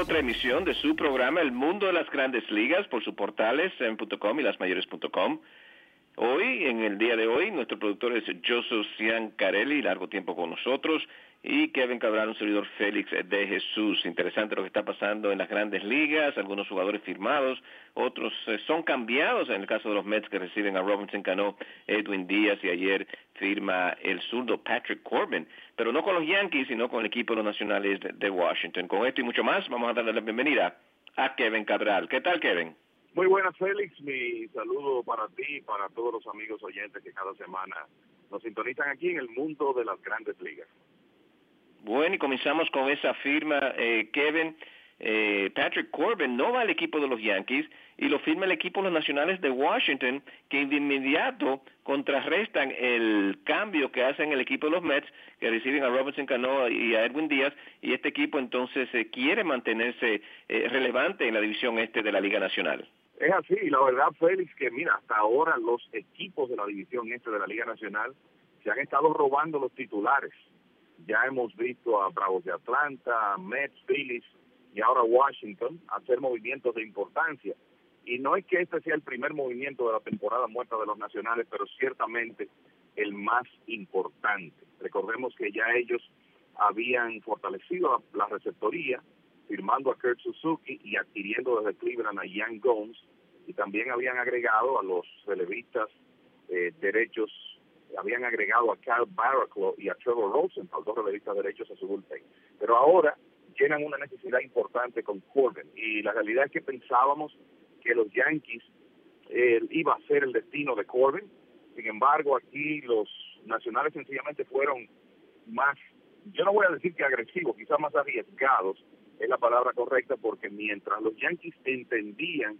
Otra emisión de su programa El Mundo de las Grandes Ligas por sus portales en.com y lasmayores.com. Hoy, en el día de hoy, nuestro productor es Joseph Ciancarelli, largo tiempo con nosotros, y Kevin Cabral, un servidor Félix de Jesús. Interesante lo que está pasando en las grandes ligas, algunos jugadores firmados, otros eh, son cambiados, en el caso de los Mets que reciben a Robinson Cano, Edwin Díaz y ayer firma el zurdo Patrick Corbin, pero no con los Yankees, sino con el equipo de los nacionales de, Washington. Con esto y mucho más, vamos a darle la bienvenida a Kevin Cabral. ¿Qué tal, Kevin? Muy buenas, Félix. Mi saludo para ti y para todos los amigos oyentes que cada semana nos sintonizan aquí en el mundo de las grandes ligas. Bueno, y comenzamos con esa firma, eh, Kevin. Eh, Patrick Corbin no va al equipo de los Yankees y lo firma el equipo de los Nacionales de Washington, que de inmediato contrarrestan el cambio que hacen el equipo de los Mets, que reciben a Robinson Cano y a Edwin Díaz, y este equipo entonces eh, quiere mantenerse relevante en la división este de la Liga Nacional. Es así, y la verdad, Félix, que mira, hasta ahora los equipos de la división este de la Liga Nacional se han estado robando los titulares ya hemos visto a Bravos de Atlanta, Mets, Phillies y ahora Washington hacer movimientos de importancia. Y no es que este sea el primer movimiento de la temporada muerta de los nacionales, pero ciertamente el más importante. Recordemos que ya ellos habían fortalecido la, receptoría, firmando a Kurt Suzuki y adquiriendo desde Cleveland a Ian Gomes, y también habían agregado a los relevistas eh, derechos habían agregado a Cal Baraclow y a Trevor Rosenthal, dos relevistas derechos a su bullpen. Pero ahora llenan una necesidad importante con Corbin. Y la realidad es que pensábamos que los Yankees eh, iba a ser el destino de Corbin. Sin embargo, aquí los nacionales sencillamente fueron más, yo no voy a decir que agresivos, quizás más arriesgados, es la palabra correcta, porque mientras los Yankees entendían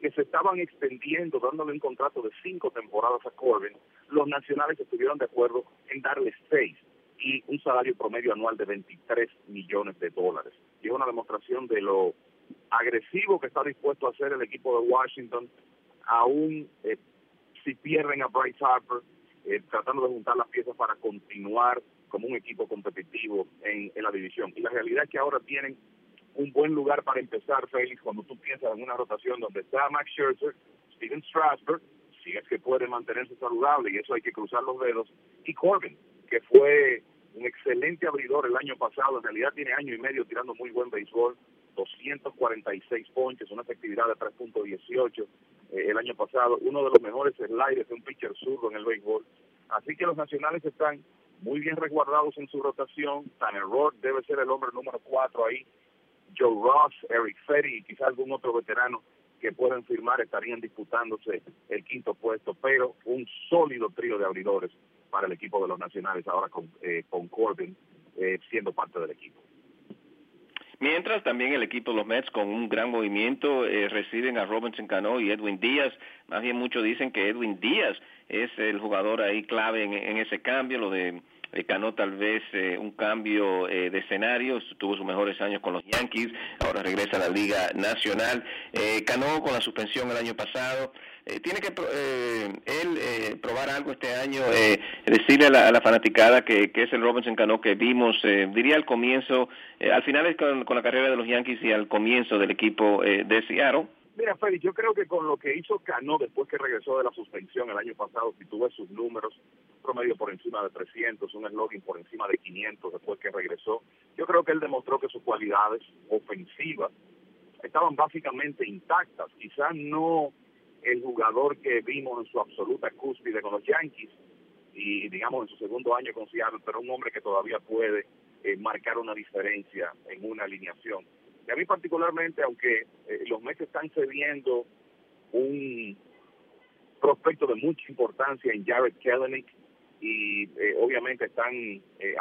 que se estaban extendiendo, dándole un contrato de cinco temporadas a Corbin, los nacionales estuvieron de acuerdo en darle seis y un salario promedio anual de 23 millones de dólares. Y es una demostración de lo agresivo que está dispuesto a hacer el equipo de Washington, aún eh, si pierden a Bryce Harper, eh, tratando de juntar las piezas para continuar como un equipo competitivo en, en la división. Y la realidad es que ahora tienen un buen lugar para empezar, Félix, cuando tú piensas en una rotación donde está Max Scherzer, Steven Strasberg, si es que puede mantenerse saludable, y eso hay que cruzar los dedos, y Corbin, que fue un excelente abridor el año pasado, en realidad tiene año y medio tirando muy buen béisbol, 246 ponches, una efectividad de 3.18 eh, el año pasado, uno de los mejores sliders de un pitcher zurdo en el béisbol. Así que los nacionales están muy bien resguardados en su rotación. Tanner Roth debe ser el hombre número 4 ahí Joe Ross, Eric Ferry y quizá algún otro veterano que puedan firmar estarían disputándose el quinto puesto, pero un sólido trío de abridores para el equipo de los nacionales ahora con, eh, con Corbin eh, siendo parte del equipo. Mientras también el equipo de los Mets con un gran movimiento eh, reciben a Robinson Cano y Edwin Díaz. Más bien muchos dicen que Edwin Díaz es el jugador ahí clave en ese cambio, lo de eh, Cano tal vez eh, un cambio eh, de escenario, tuvo sus mejores años con los Yankees, ahora regresa a la Liga Nacional. Eh, Cano con la suspensión el año pasado, tiene que él probar algo este año, decirle a la, fanaticada que, es el Robinson Cano que vimos, diría al comienzo, al final con, con, la carrera de los Yankees y al comienzo del equipo de Seattle Mira, Félix, yo creo que con lo que hizo Cano después que regresó de la suspensión el año pasado, si tuve sus números, promedio por encima de 300, un slogan por encima de 500 después que regresó, yo creo que él demostró que sus cualidades ofensivas estaban básicamente intactas. Quizás no el jugador que vimos en su absoluta cúspide con los Yankees y digamos en su segundo año con Seattle, pero un hombre que todavía puede eh, marcar una diferencia en una alineación. A mí particularmente, aunque eh, los Mets están cediendo un prospecto de mucha importancia en Jared Kelenic y eh, obviamente están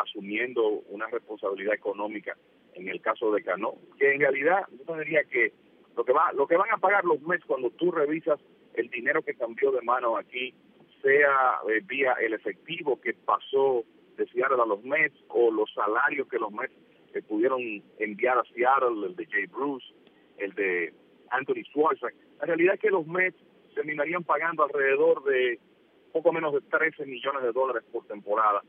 asumiendo una responsabilidad económica en el caso de Cano, que en realidad yo diría que lo que va lo que van a pagar los Mets cuando tú revisas el dinero que cambió de mano aquí sea vía el efectivo que pasó de Seattle a los Mets o los salarios que los Mets eh, pudieron enviar a Seattle, el de Jay Bruce, el de Anthony Schwarzer. La realidad es que los Mets terminarían pagando alrededor de poco menos de 13 millones de dólares por temporada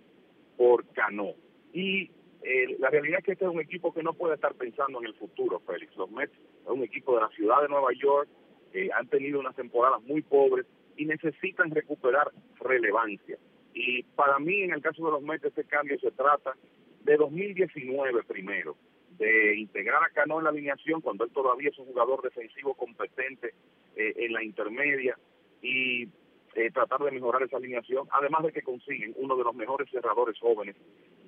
por Cano. Y eh, la realidad es que este es un equipo que no puede estar pensando en el futuro, Félix. Los Mets es un equipo de la ciudad de Nueva York, que han tenido unas temporadas muy pobres y necesitan recuperar relevancia. Y para mí, en el caso de los Mets, este cambio se trata de 2019 primero, de integrar a Cano en la alineación cuando él todavía es un jugador defensivo competente eh, en la intermedia y eh, tratar de mejorar esa alineación, además de que consiguen uno de los mejores cerradores jóvenes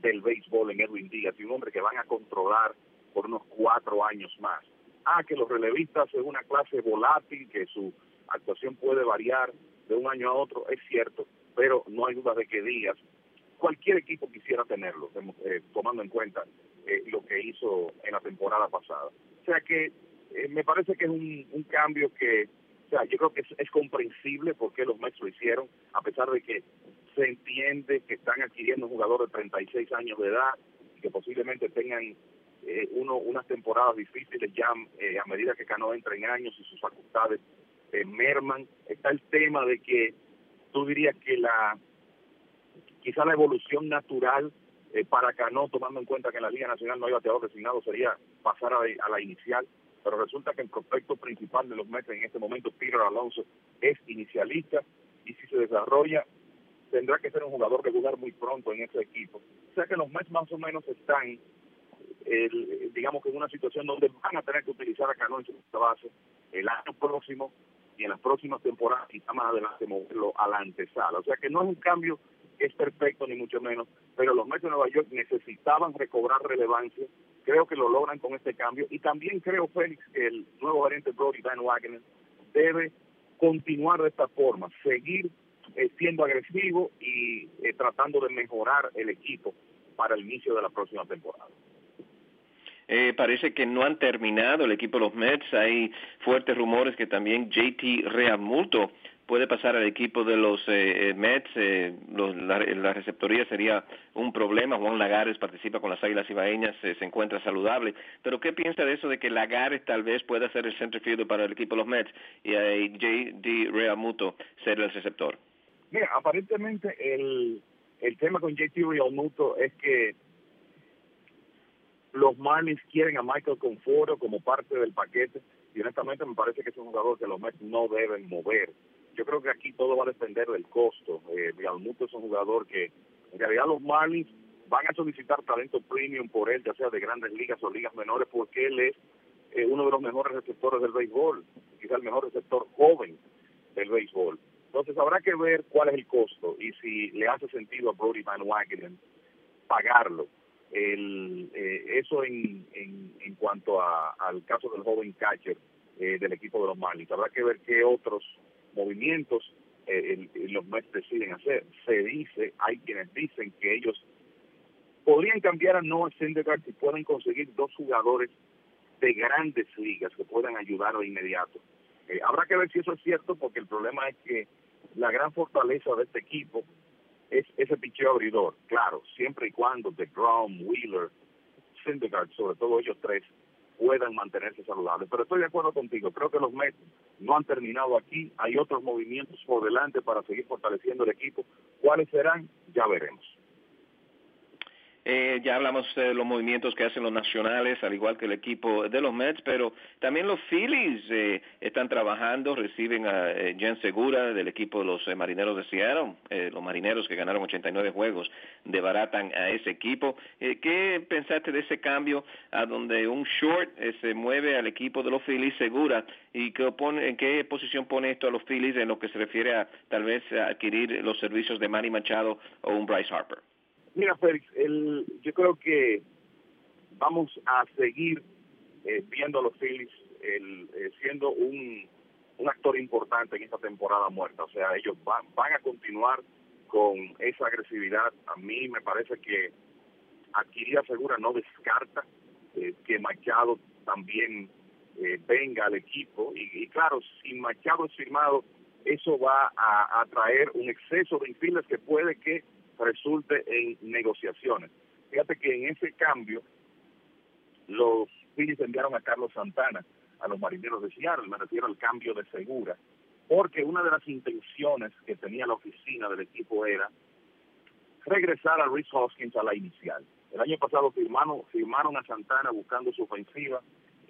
del béisbol en Edwin Díaz y un hombre que van a controlar por unos cuatro años más. Ah, que los relevistas es una clase volátil, que su actuación puede variar de un año a otro, es cierto, pero no hay duda de que Díaz, cualquier equipo quisiera tenerlo, eh, tomando en cuenta eh, lo que hizo en la temporada pasada. O sea que eh, me parece que es un, cambio que, o sea, yo creo que es, comprensible por qué los Mets lo hicieron, a pesar de que se entiende que están adquiriendo un jugador de 36 años de edad y que posiblemente tengan uno, unas temporadas difíciles ya a medida que Cano entra en años y sus facultades merman. Está el tema de que tú dirías que la quizá la evolución natural eh, para Cano, tomando en cuenta que en la Liga Nacional no hay bateador designado, sería pasar a, la inicial, pero resulta que el prospecto principal de los Mets en este momento, Peter Alonso, es inicialista y si se desarrolla tendrá que ser un jugador que jugar muy pronto en ese equipo. O sea que los Mets más o menos están, digamos que en una situación donde van a tener que utilizar a Cano en su base el año próximo y en las próximas temporadas, quizá más adelante, moverlo a la antesala. O sea que no es un cambio es perfecto, ni mucho menos, pero los Mets de Nueva York necesitaban recobrar relevancia. Creo que lo logran con este cambio. Y también creo, Félix, que el nuevo gerente Brody Van Wagner debe continuar de esta forma, seguir eh, siendo agresivo y eh, tratando de mejorar el equipo para el inicio de la próxima temporada. Eh, parece que no han terminado el equipo de los Mets. Hay fuertes rumores que también JT Realmuto puede pasar al equipo de los eh, eh, Mets. la, receptoría sería un problema. Juan Lagares participa con las Águilas Ibaeñas, se encuentra saludable. Pero ¿qué piensa de eso de que Lagares tal vez pueda ser el center fielder para el equipo de los Mets y JT Realmuto ser el receptor? Mira, aparentemente el, el tema con JT Realmuto es que los Marlins quieren a Michael Conforto como parte del paquete y honestamente me parece que es un jugador que los Mets no deben mover. Yo creo que aquí todo va a depender del costo. Eh, Realmuto es un jugador que en realidad los Marlins van a solicitar talento premium por él, ya sea de grandes ligas o ligas menores, porque él es eh, uno de los mejores receptores del béisbol, quizá el mejor receptor joven del béisbol. Entonces habrá que ver cuál es el costo y si le hace sentido a Brody Van Wagenen pagarlo el, eh, eso en, en, cuanto al caso del joven catcher eh, del equipo de los Marlins. Habrá que ver qué otros movimientos eh, los Mets deciden hacer. Se dice, hay quienes dicen que ellos podrían cambiar a Noah Syndergaard si pueden conseguir dos jugadores de grandes ligas que puedan ayudar de inmediato. habrá que ver si eso es cierto porque el problema es que la gran fortaleza de este equipo es ese picheo abridor, claro, siempre y cuando The Grom, Wheeler, Syndergaard, sobre todo ellos tres, puedan mantenerse saludables. Pero estoy de acuerdo contigo, creo que los Mets no han terminado aquí, hay otros movimientos por delante para seguir fortaleciendo el equipo. ¿Cuáles serán? Ya veremos. Eh, ya hablamos de los movimientos que hacen los nacionales, al igual que el equipo de los Mets, pero también los Phillies eh, están trabajando, reciben a eh, Jen Segura del equipo de los eh, Marineros de Seattle, los Marineros que ganaron 89 juegos, debaratan a ese equipo. ¿Qué pensaste de ese cambio a donde un short se mueve al equipo de los Phillies Segura y qué pone, en qué posición pone esto a los Phillies en lo que se refiere a tal vez adquirir los servicios de Manny Machado o un Bryce Harper? Mira, Félix, el, yo creo que vamos a seguir eh, viendo a los Phillies el, eh, siendo un, actor importante en esta temporada muerta. O sea, ellos van, van a continuar con esa agresividad. A mí me parece que Adquiría Segura no descarta eh, que Machado también venga al equipo. Y, claro, si Machado es firmado, eso va a, a traer un exceso de infiles que puede que resulte en negociaciones. Fíjate que en ese cambio, los Phillies enviaron a Carlos Santana a los marineros de Seattle, me refiero al cambio de segura, porque una de las intenciones que tenía la oficina del equipo era regresar a Rhys Hoskins a la inicial. El año pasado firmaron, firmaron a Santana buscando su ofensiva,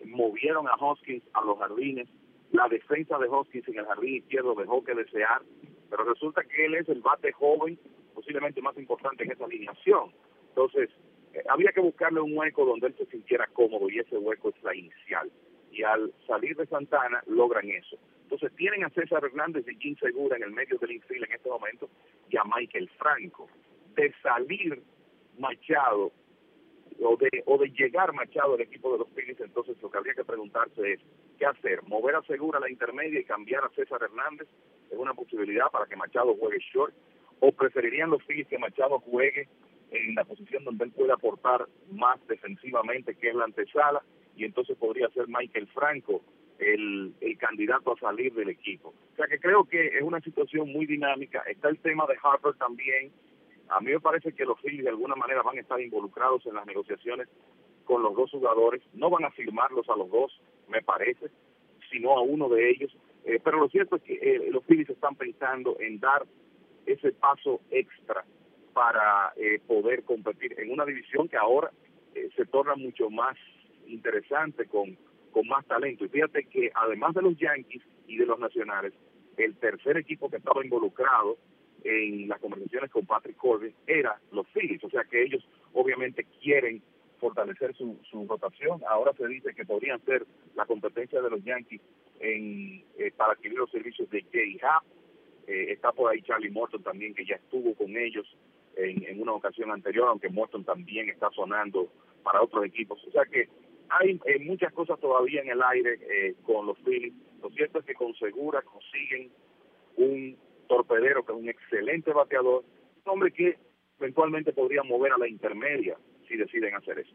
movieron a Hoskins a los jardines, la defensa de Hoskins en el jardín izquierdo dejó que desear, pero resulta que él es el bate joven posiblemente más importante en esa alineación. Entonces, eh, había que buscarle un hueco donde él se sintiera cómodo y ese hueco es la inicial. Y al salir de Santana logran eso. Entonces tienen a César Hernández y Jim Segura en el medio del infield en este momento y a Michael Franco. De salir Machado o de, o de llegar Machado al equipo de los Phillies, entonces lo que habría que preguntarse es, ¿qué hacer? ¿Mover a Segura a la intermedia y cambiar a César Hernández? Es una posibilidad para que Machado juegue short preferirían los Phillies que Machado juegue en la posición donde él puede aportar más defensivamente, que es la antesala, y entonces podría ser Michael Franco el, el candidato a salir del equipo. O sea que creo que es una situación muy dinámica. Está el tema de Harper también. A mí me parece que los Phillies de alguna manera van a estar involucrados en las negociaciones con los dos jugadores. No van a firmarlos a los dos, me parece, sino a uno de ellos. Eh, pero lo cierto es que eh, los Phillies están pensando en dar ese paso extra para eh, poder competir en una división que ahora eh, se torna mucho más interesante con, con más talento. Y fíjate que además de los Yankees y de los Nacionales, el tercer equipo que estaba involucrado en las conversaciones con Patrick Corbin era los Phillies, o sea que ellos obviamente quieren fortalecer su, su rotación. Ahora se dice que podrían ser la competencia de los Yankees en, eh, para adquirir los servicios de J. Eh, está por ahí Charlie Morton también, que ya estuvo con ellos en, una ocasión anterior, aunque Morton también está sonando para otros equipos. O sea que hay eh, muchas cosas todavía en el aire eh, con los Phillies. Lo cierto es que con Segura consiguen un torpedero que es un excelente bateador, un hombre que eventualmente podría mover a la intermedia si deciden hacer eso.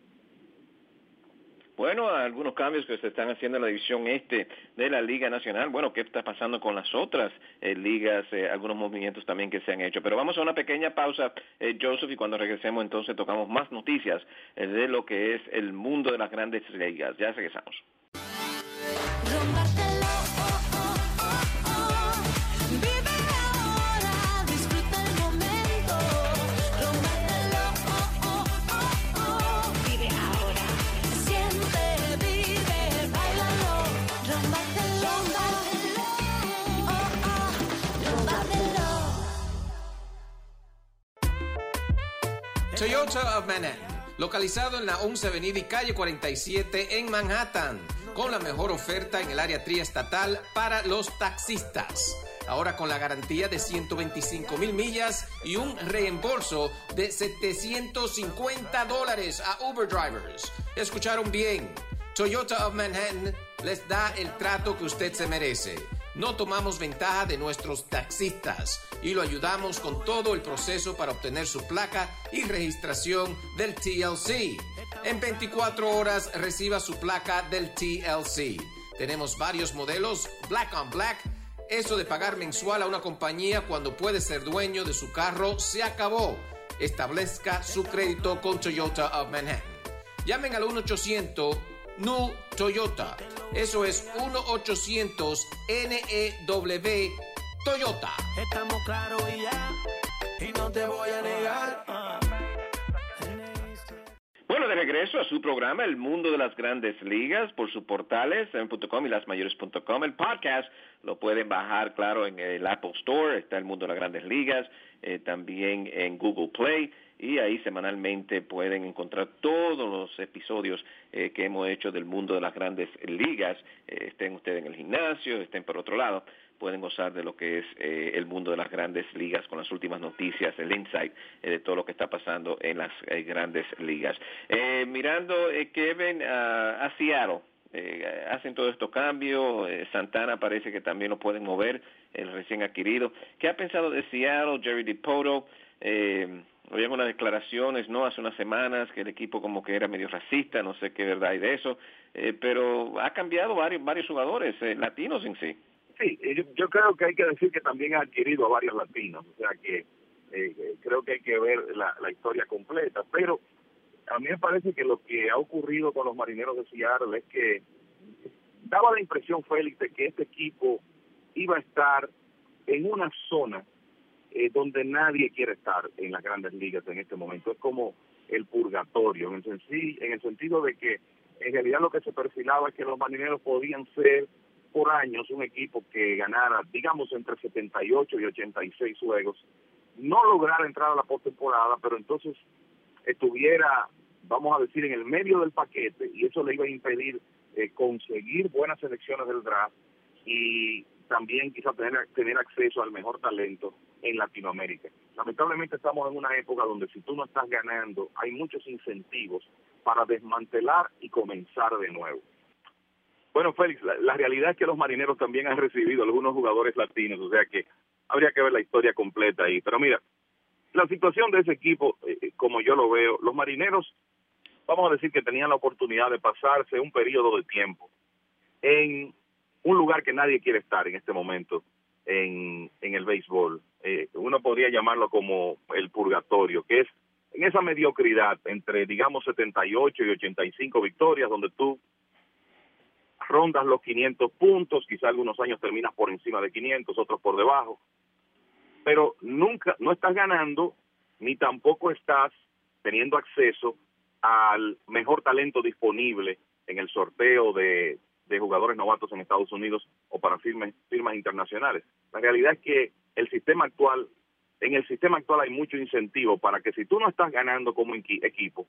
Bueno, algunos cambios que se están haciendo en la división este de la Liga Nacional. Bueno, ¿qué está pasando con las otras eh, ligas? Eh, algunos movimientos también que se han hecho. Pero vamos a una pequeña pausa, eh, Joseph, y cuando regresemos entonces tocamos más noticias de lo que es el mundo de las grandes ligas. Ya regresamos. Toyota of Manhattan, localizado en la 11 Avenida y calle 47 en Manhattan, con la mejor oferta en el área triestatal para los taxistas. Ahora con la garantía de 125 mil millas y un reembolso de 750 dólares a Uber drivers. Escucharon bien. Toyota of Manhattan les da el trato que usted se merece no tomamos ventaja de nuestros taxistas y lo ayudamos con todo el proceso para obtener su placa y registración del TLC. En 24 horas reciba su placa del TLC. Tenemos varios modelos, Black on Black. Eso de pagar mensual a una compañía cuando puede ser dueño de su carro se acabó. Establezca su crédito con Toyota of Manhattan. Llamen al 1 800 Nu Toyota. Eso es 1-800-NEW Toyota. Estamos claros y ya, y no te voy a negar. Bueno, de regreso a su programa, El Mundo de las Grandes Ligas, por sus portales, en.com y lasmayores.com. El podcast lo pueden bajar, claro, en el Apple Store, está El Mundo de las Grandes Ligas, eh, también en Google Play y ahí semanalmente pueden encontrar todos los episodios eh, que hemos hecho del mundo de las grandes ligas, eh, estén ustedes en el gimnasio, estén por otro lado, pueden gozar de lo que es eh, el mundo de las grandes ligas con las últimas noticias, el insight de todo lo que está pasando en las grandes ligas. mirando, Kevin, a Seattle. hacen todos estos cambios, Santana parece que también lo pueden mover, el recién adquirido. ¿Qué ha pensado de Seattle, Jerry DiPoto? Eh, Oíamos unas declaraciones, ¿no? Hace unas semanas que el equipo como que era medio racista, no sé qué verdad hay de eso, eh, pero ha cambiado varios, varios jugadores eh, latinos en sí. Sí, yo, creo que hay que decir que también ha adquirido a varios latinos, o sea que eh, creo que hay que ver la, la historia completa, pero a mí me parece que lo que ha ocurrido con los marineros de Seattle es que daba la impresión, Félix, de que este equipo iba a estar en una zona eh, donde nadie quiere estar en las grandes ligas en este momento. Es como el purgatorio, en el, en el sentido de que en realidad lo que se perfilaba es que los marineros podían ser por años un equipo que ganara, digamos, entre 78 y 86 juegos, no lograr entrar a la postemporada, pero entonces estuviera, vamos a decir, en el medio del paquete y eso le iba a impedir eh, conseguir buenas selecciones del draft y también quizá tener, tener acceso al mejor talento en Latinoamérica. Lamentablemente estamos en una época donde si tú no estás ganando, hay muchos incentivos para desmantelar y comenzar de nuevo. Bueno, Félix, la, realidad es que los marineros también han recibido algunos jugadores latinos, o sea que habría que ver la historia completa ahí. Pero mira, la situación de ese equipo, eh, eh, como yo lo veo, los marineros, vamos a decir que tenían la oportunidad de pasarse un periodo de tiempo en un lugar que nadie quiere estar en este momento en, en el béisbol. Eh, uno podría llamarlo como el purgatorio, que es en esa mediocridad entre, digamos, 78 y 85 victorias, donde tú rondas los 500 puntos, quizá algunos años terminas por encima de 500, otros por debajo, pero nunca, no estás ganando, ni tampoco estás teniendo acceso al mejor talento disponible en el sorteo de, de jugadores novatos en Estados Unidos o para firmas, firmas internacionales. La realidad es que el sistema actual, en el sistema actual hay mucho incentivo para que si tú no estás ganando como equipo,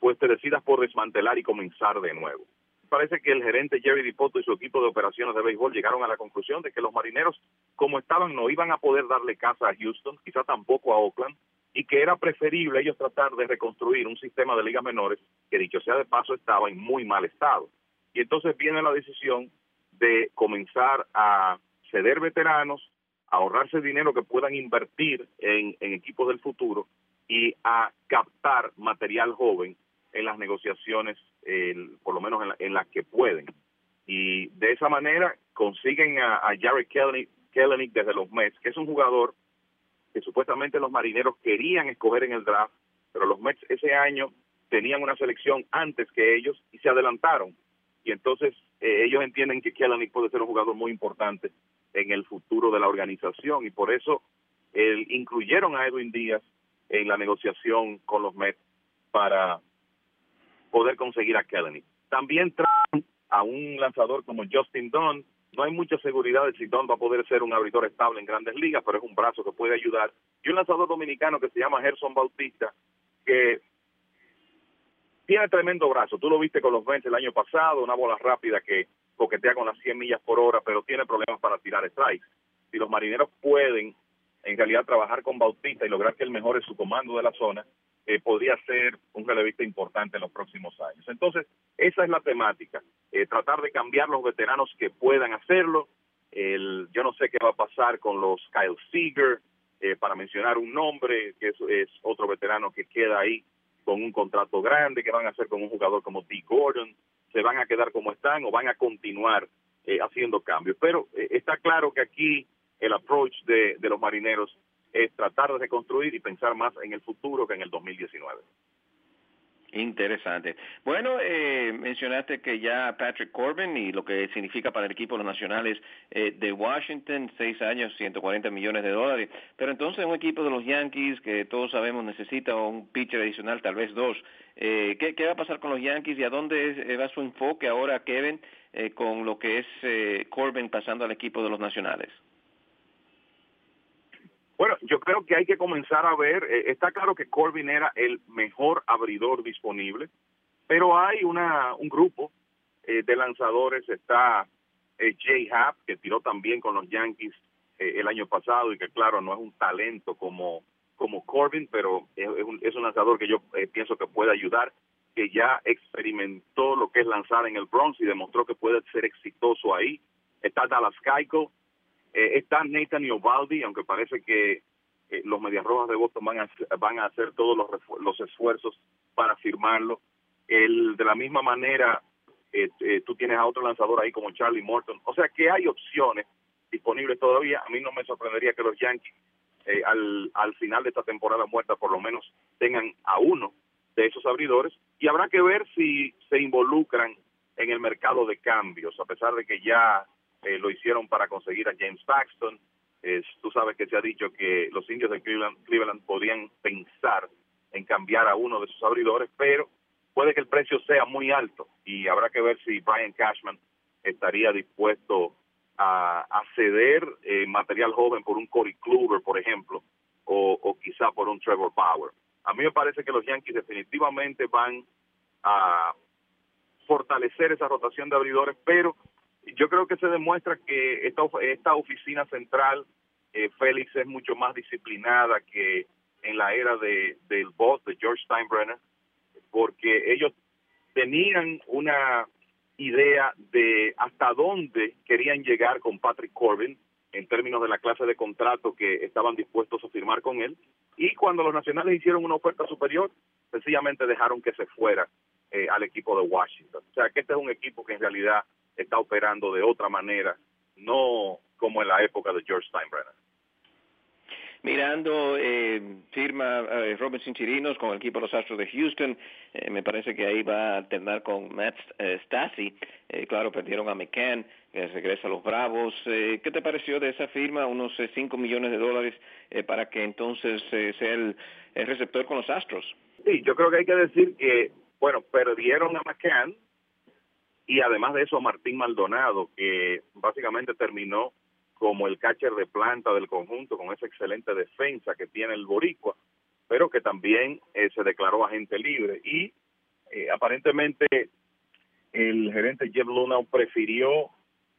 pues te decidas por desmantelar y comenzar de nuevo. Parece que el gerente Jerry Dipoto y su equipo de operaciones de béisbol llegaron a la conclusión de que los marineros, como estaban, no iban a poder darle casa a Houston, quizá tampoco a Oakland, y que era preferible ellos tratar de reconstruir un sistema de ligas menores que, dicho sea de paso, estaba en muy mal estado. Y entonces viene la decisión de comenzar a ceder veteranos, a ahorrarse dinero que puedan invertir en, equipos del futuro y a captar material joven en las negociaciones, por lo menos en, las que pueden. Y de esa manera consiguen a, Jared Kellenick desde los Mets, que es un jugador que supuestamente los marineros querían escoger en el draft, pero los Mets ese año tenían una selección antes que ellos y se adelantaron y entonces eh, ellos entienden que Kellenick puede ser un jugador muy importante en el futuro de la organización y por eso incluyeron a Edwin Díaz en la negociación con los Mets para poder conseguir a Kellenick. También traen a un lanzador como Justin Dunn. No hay mucha seguridad de si Dunn va a poder ser un abridor estable en grandes ligas, pero es un brazo que puede ayudar. Y un lanzador dominicano que se llama Gerson Bautista, que tiene tremendo brazo. Tú lo viste con los 20 el año pasado, una bola rápida que coquetea con las 100 millas por hora, pero tiene problemas para tirar strikes. Si los marineros pueden en realidad trabajar con Bautista y lograr que él mejore su comando de la zona, eh, podría ser un relevista importante en los próximos años. Entonces, esa es la temática, eh, tratar de cambiar los veteranos que puedan hacerlo. El, yo no sé qué va a pasar con los Kyle Seager, eh, para mencionar un nombre, que es otro veterano que queda ahí con un contrato grande, que van a hacer con un jugador como T. Gordon, se van a quedar como están o van a continuar eh, haciendo cambios. Pero eh, está claro que aquí el approach de, de los marineros es tratar de reconstruir y pensar más en el futuro que en el 2019. Interesante. Bueno, eh, mencionaste que ya Patrick Corbin y lo que significa para el equipo de los nacionales eh, de Washington, seis años, 140 millones de dólares. Pero entonces un equipo de los Yankees que todos sabemos necesita un pitcher adicional, tal vez dos, Eh, ¿qué, va a pasar con los Yankees y a dónde va su enfoque ahora, Kevin, con lo que es Corbin pasando al equipo de los Nacionales? Bueno, yo creo que hay que comenzar a ver, está claro que Corbin era el mejor abridor disponible, pero hay una un grupo de lanzadores, está Jay Happ, que tiró también con los Yankees eh, el año pasado y que claro, no es un talento como, como Corbin, pero es, un, es un lanzador que yo eh, pienso que puede ayudar, que ya experimentó lo que es lanzar en el Bronx y demostró que puede ser exitoso ahí. Está Dallas Keuchel, eh, está Nathan Iovaldi, aunque parece que los Medias Rojas de Boston van a, van a hacer todos los, los esfuerzos para firmarlo. El, de la misma manera, tú tienes a otro lanzador ahí como Charlie Morton. O sea que hay opciones disponibles todavía. A mí no me sorprendería que los Yankees eh, al, al final de esta temporada muerta por lo menos tengan a uno de esos abridores y habrá que ver si se involucran en el mercado de cambios, a pesar de que ya eh, lo hicieron para conseguir a James Paxton. tú sabes que se ha dicho que los indios de Cleveland, Cleveland podían pensar en cambiar a uno de sus abridores, pero puede que el precio sea muy alto y habrá que ver si Brian Cashman estaría dispuesto a, ceder eh, material joven por un Corey Kluber, por ejemplo, o, quizá por un Trevor Power. A mí me parece que los Yankees definitivamente van a fortalecer esa rotación de abridores, pero yo creo que se demuestra que esta, esta oficina central, eh, Félix, es mucho más disciplinada que en la era de, del boss, de George Steinbrenner, porque ellos tenían una idea de hasta dónde querían llegar con Patrick Corbin en términos de la clase de contrato que estaban dispuestos a firmar con él. Y cuando los nacionales hicieron una oferta superior, sencillamente dejaron que se fuera eh, al equipo de Washington. O sea que este es un equipo que en realidad está operando de otra manera, no como en la época de George Steinbrenner mirando eh, firma eh, Robinson Chirinos con el equipo de los Astros de Houston. Eh, me parece que ahí va a alternar con Matt eh, Stassi. claro, perdieron a McCann, regresa a los Bravos. ¿Qué te pareció de esa firma? Unos 5 millones de dólares para que entonces sea el, el receptor con los Astros. Sí, yo creo que hay que decir que, bueno, perdieron a McCann y además de eso a Martín Maldonado, que básicamente terminó como el catcher de planta del conjunto, con esa excelente defensa que tiene el Boricua, pero que también eh, se declaró agente libre. Y eh, aparentemente el gerente Jeff Luna prefirió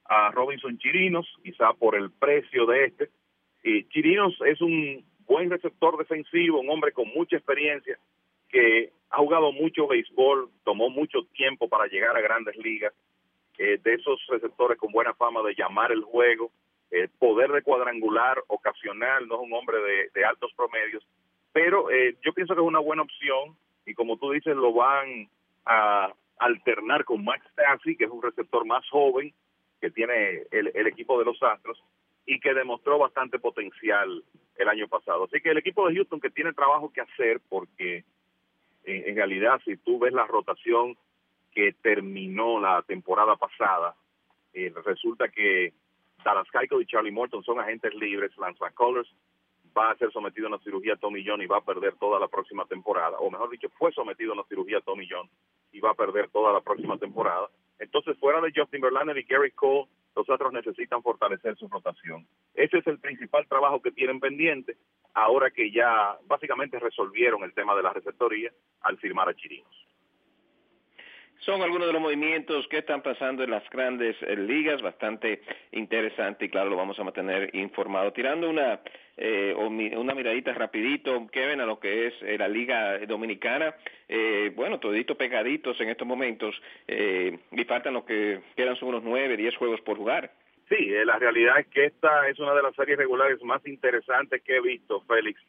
a Robinson Chirinos, quizá por el precio de este. Y Chirinos es un buen receptor defensivo, un hombre con mucha experiencia, que ha jugado mucho béisbol, tomó mucho tiempo para llegar a grandes ligas, eh, de esos receptores con buena fama de llamar el juego, eh, poder de cuadrangular ocasional, no es un hombre de, altos promedios, pero eh, yo pienso que es una buena opción y como tú dices, lo van a alternar con Max Stassi, que es un receptor más joven que tiene el, equipo de los Astros y que demostró bastante potencial el año pasado. Así que el equipo de Houston que tiene trabajo que hacer porque en, realidad si tú ves la rotación que terminó la temporada pasada, eh, resulta que Dallas Keuchel y Charlie Morton son agentes libres. Lance McCullers va a ser sometido a una cirugía Tommy John y va a perder toda la próxima temporada. O mejor dicho, fue sometido a una cirugía Tommy John y va a perder toda la próxima temporada. Entonces, fuera de Justin Verlander y Gary Cole, los otros necesitan fortalecer su rotación. Ese es el principal trabajo que tienen pendiente ahora que ya básicamente resolvieron el tema de la receptoría al firmar a Chirinos son algunos de los movimientos que están pasando en las grandes eh, ligas, bastante interesante y claro, lo vamos a mantener informado. Tirando una eh, una miradita rapidito, Kevin, a lo que es eh, la Liga Dominicana, bueno, todito pegaditos en estos momentos y faltan lo que quedan son unos nueve, diez juegos por jugar. Sí, la realidad es que esta es una de las series regulares más interesantes que he visto, Félix,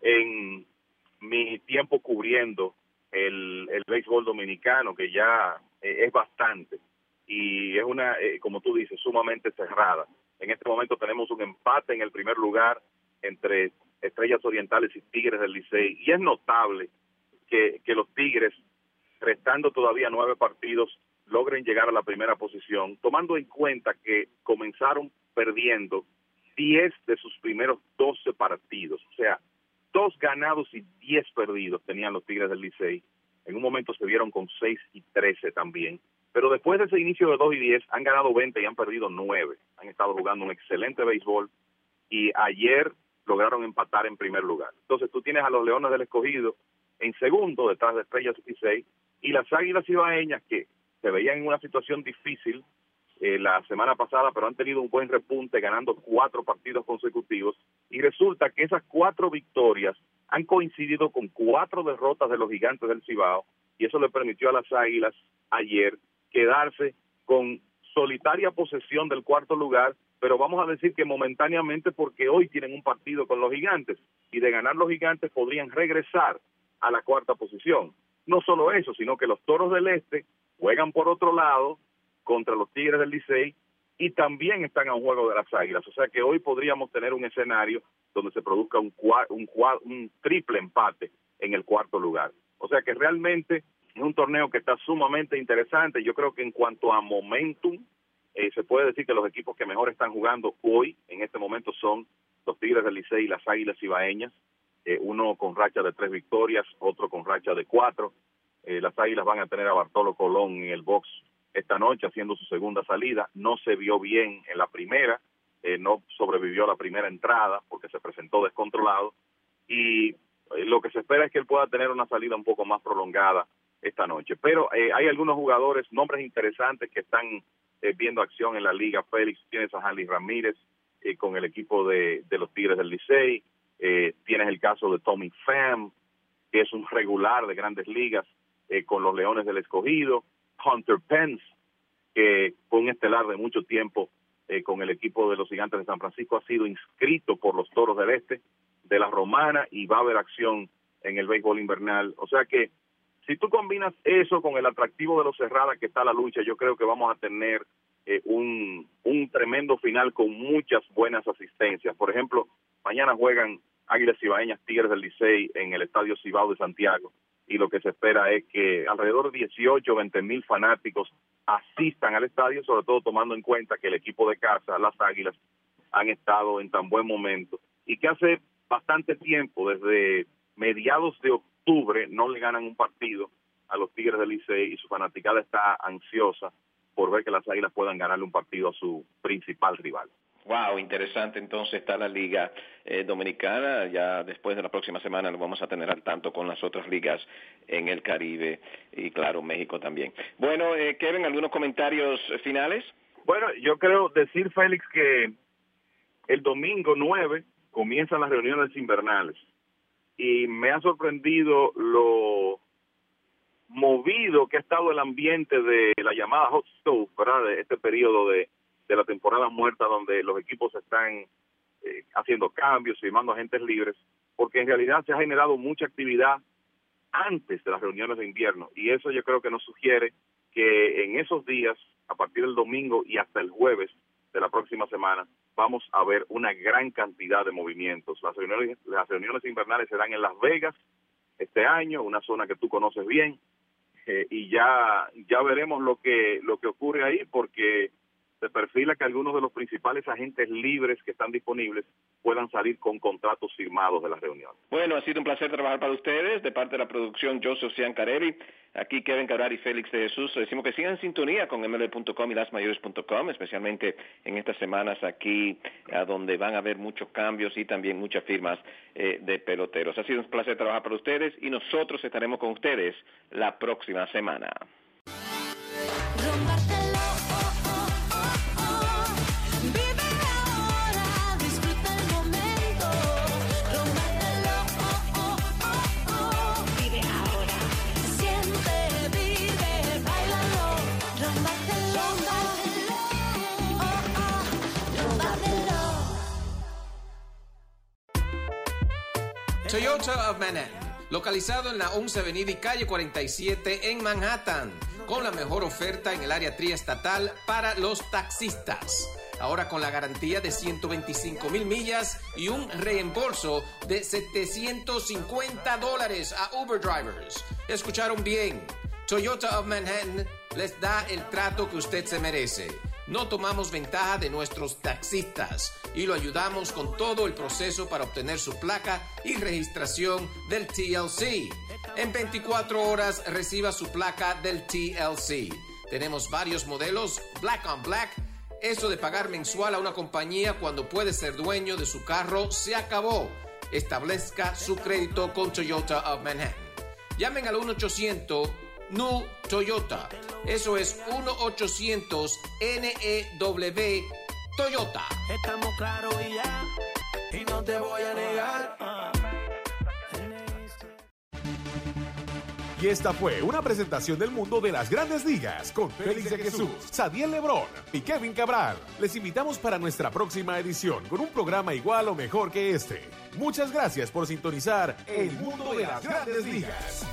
en mi tiempo cubriendo el, el béisbol dominicano, que ya eh, es bastante y es una, eh, como tú dices, sumamente cerrada. En este momento tenemos un empate en el primer lugar entre Estrellas Orientales y Tigres del Licey y es notable que, que los Tigres, restando todavía nueve partidos, logren llegar a la primera posición, tomando en cuenta que comenzaron perdiendo 10 de sus primeros 12 partidos. O sea, dos ganados y diez perdidos tenían los Tigres del Licey en un momento se vieron con 6 y 13 también. Pero después de ese inicio de 2 y 10 han ganado 20 y han perdido 9. Han estado jugando un excelente béisbol y ayer lograron empatar en primer lugar. Entonces tú tienes a los Leones del Escogido en segundo detrás de Estrellas 16 y las Águilas Ibaeñas que se veían en una situación difícil eh, la semana pasada, pero han tenido un buen repunte ganando cuatro partidos consecutivos y resulta que esas cuatro victorias han coincidido con cuatro derrotas de los gigantes del Cibao y eso le permitió a las Águilas ayer quedarse con solitaria posesión del cuarto lugar, pero vamos a decir que momentáneamente porque hoy tienen un partido con los gigantes y de ganar los gigantes podrían regresar a la cuarta posición. No solo eso, sino que los Toros del Este juegan por otro lado contra los Tigres del Licey y también están a un juego de las Águilas. O sea que hoy podríamos tener un escenario donde se produzca un, un, un triple empate en el cuarto lugar. O sea que realmente es un torneo que está sumamente interesante. Yo creo que en cuanto a momentum, eh, se puede decir que los equipos que mejor están jugando hoy, en este momento, son los Tigres del Licey y las Águilas Ibaeñas. Eh, uno con racha de tres victorias, otro con racha de cuatro. Eh, las Águilas van a tener a Bartolo Colón en el box esta noche haciendo su segunda salida. No se vio bien en la primera, eh, no sobrevivió a la primera entrada porque se presentó descontrolado y eh, lo que se espera es que él pueda tener una salida un poco más prolongada esta noche. Pero eh, hay algunos jugadores, nombres interesantes que están viendo acción en la liga. Félix, tienes a Hanley Ramírez con el equipo de, de, los Tigres del Licey, tienes el caso de Tommy Pham, que es un regular de grandes ligas con los Leones del Escogido, Hunter Pence, que fue un estelar de mucho tiempo eh, con el equipo de los Gigantes de San Francisco, ha sido inscrito por los Toros del Este de la Romana y va a haber acción en el béisbol invernal. O sea que si tú combinas eso con el atractivo de los cerrada que está la lucha, yo creo que vamos a tener eh, un, un tremendo final con muchas buenas asistencias. Por ejemplo, mañana juegan Águilas Cibaeñas Tigres del Licey en el Estadio Cibao de Santiago y lo que se espera es que alrededor de 18 o 20 mil fanáticos asistan al estadio, sobre todo tomando en cuenta que el equipo de casa, las Águilas, han estado en tan buen momento y que hace bastante tiempo, desde mediados de octubre, no le ganan un partido a los Tigres del Licey y su fanaticada está ansiosa por ver que las Águilas puedan ganarle un partido a su principal rival. Wow, interesante entonces está la liga eh, dominicana. Ya después de la próxima semana lo vamos a tener al tanto con las otras ligas en el Caribe y claro, México también. Bueno, eh, Kevin, ¿algunos comentarios finales? Bueno, yo creo decir, Félix, que el domingo 9 comienzan las reuniones invernales y me ha sorprendido lo movido que ha estado el ambiente de la llamada hot stove, ¿verdad? De este periodo de de la temporada muerta donde los equipos están eh, haciendo cambios, firmando agentes libres, porque en realidad se ha generado mucha actividad antes de las reuniones de invierno y eso yo creo que nos sugiere que en esos días, a partir del domingo y hasta el jueves de la próxima semana, vamos a ver una gran cantidad de movimientos. Las reuniones, las reuniones invernales serán en Las Vegas este año, una zona que tú conoces bien, eh, y ya ya veremos lo que lo que ocurre ahí porque se perfila que algunos de los principales agentes libres que están disponibles puedan salir con contratos firmados de la reunión. Bueno, ha sido un placer trabajar para ustedes. De parte de la producción, Joseph Ciancarelli, aquí Kevin Cabral y Félix de Jesús. Decimos que sigan en sintonía con ml.com y lasmayores.com, especialmente en estas semanas aquí, a donde van a haber muchos cambios y también muchas firmas eh, de peloteros. Ha sido un placer trabajar para ustedes y nosotros estaremos con ustedes la próxima semana. Toyota of Manhattan, localizado en la 11 Avenida y calle 47 en Manhattan, con la mejor oferta en el área triestatal para los taxistas. Ahora con la garantía de 125 mil millas y un reembolso de 750 dólares a Uber drivers. Escucharon bien. Toyota of Manhattan les da el trato que usted se merece no tomamos ventaja de nuestros taxistas y lo ayudamos con todo el proceso para obtener su placa y registración del TLC. En 24 horas reciba su placa del TLC. Tenemos varios modelos, Black on Black. Eso de pagar mensual a una compañía cuando puede ser dueño de su carro se acabó. Establezca su crédito con Toyota of Manhattan. Llamen al 1-800 NU Toyota. Eso es 1-800-NEW Toyota. Estamos claros y ya, y no te voy a negar. Y esta fue una presentación del mundo de las grandes ligas con Félix de Jesús, Sadiel Lebrón y Kevin Cabral. Les invitamos para nuestra próxima edición con un programa igual o mejor que este. Muchas gracias por sintonizar El Mundo de las Grandes Ligas.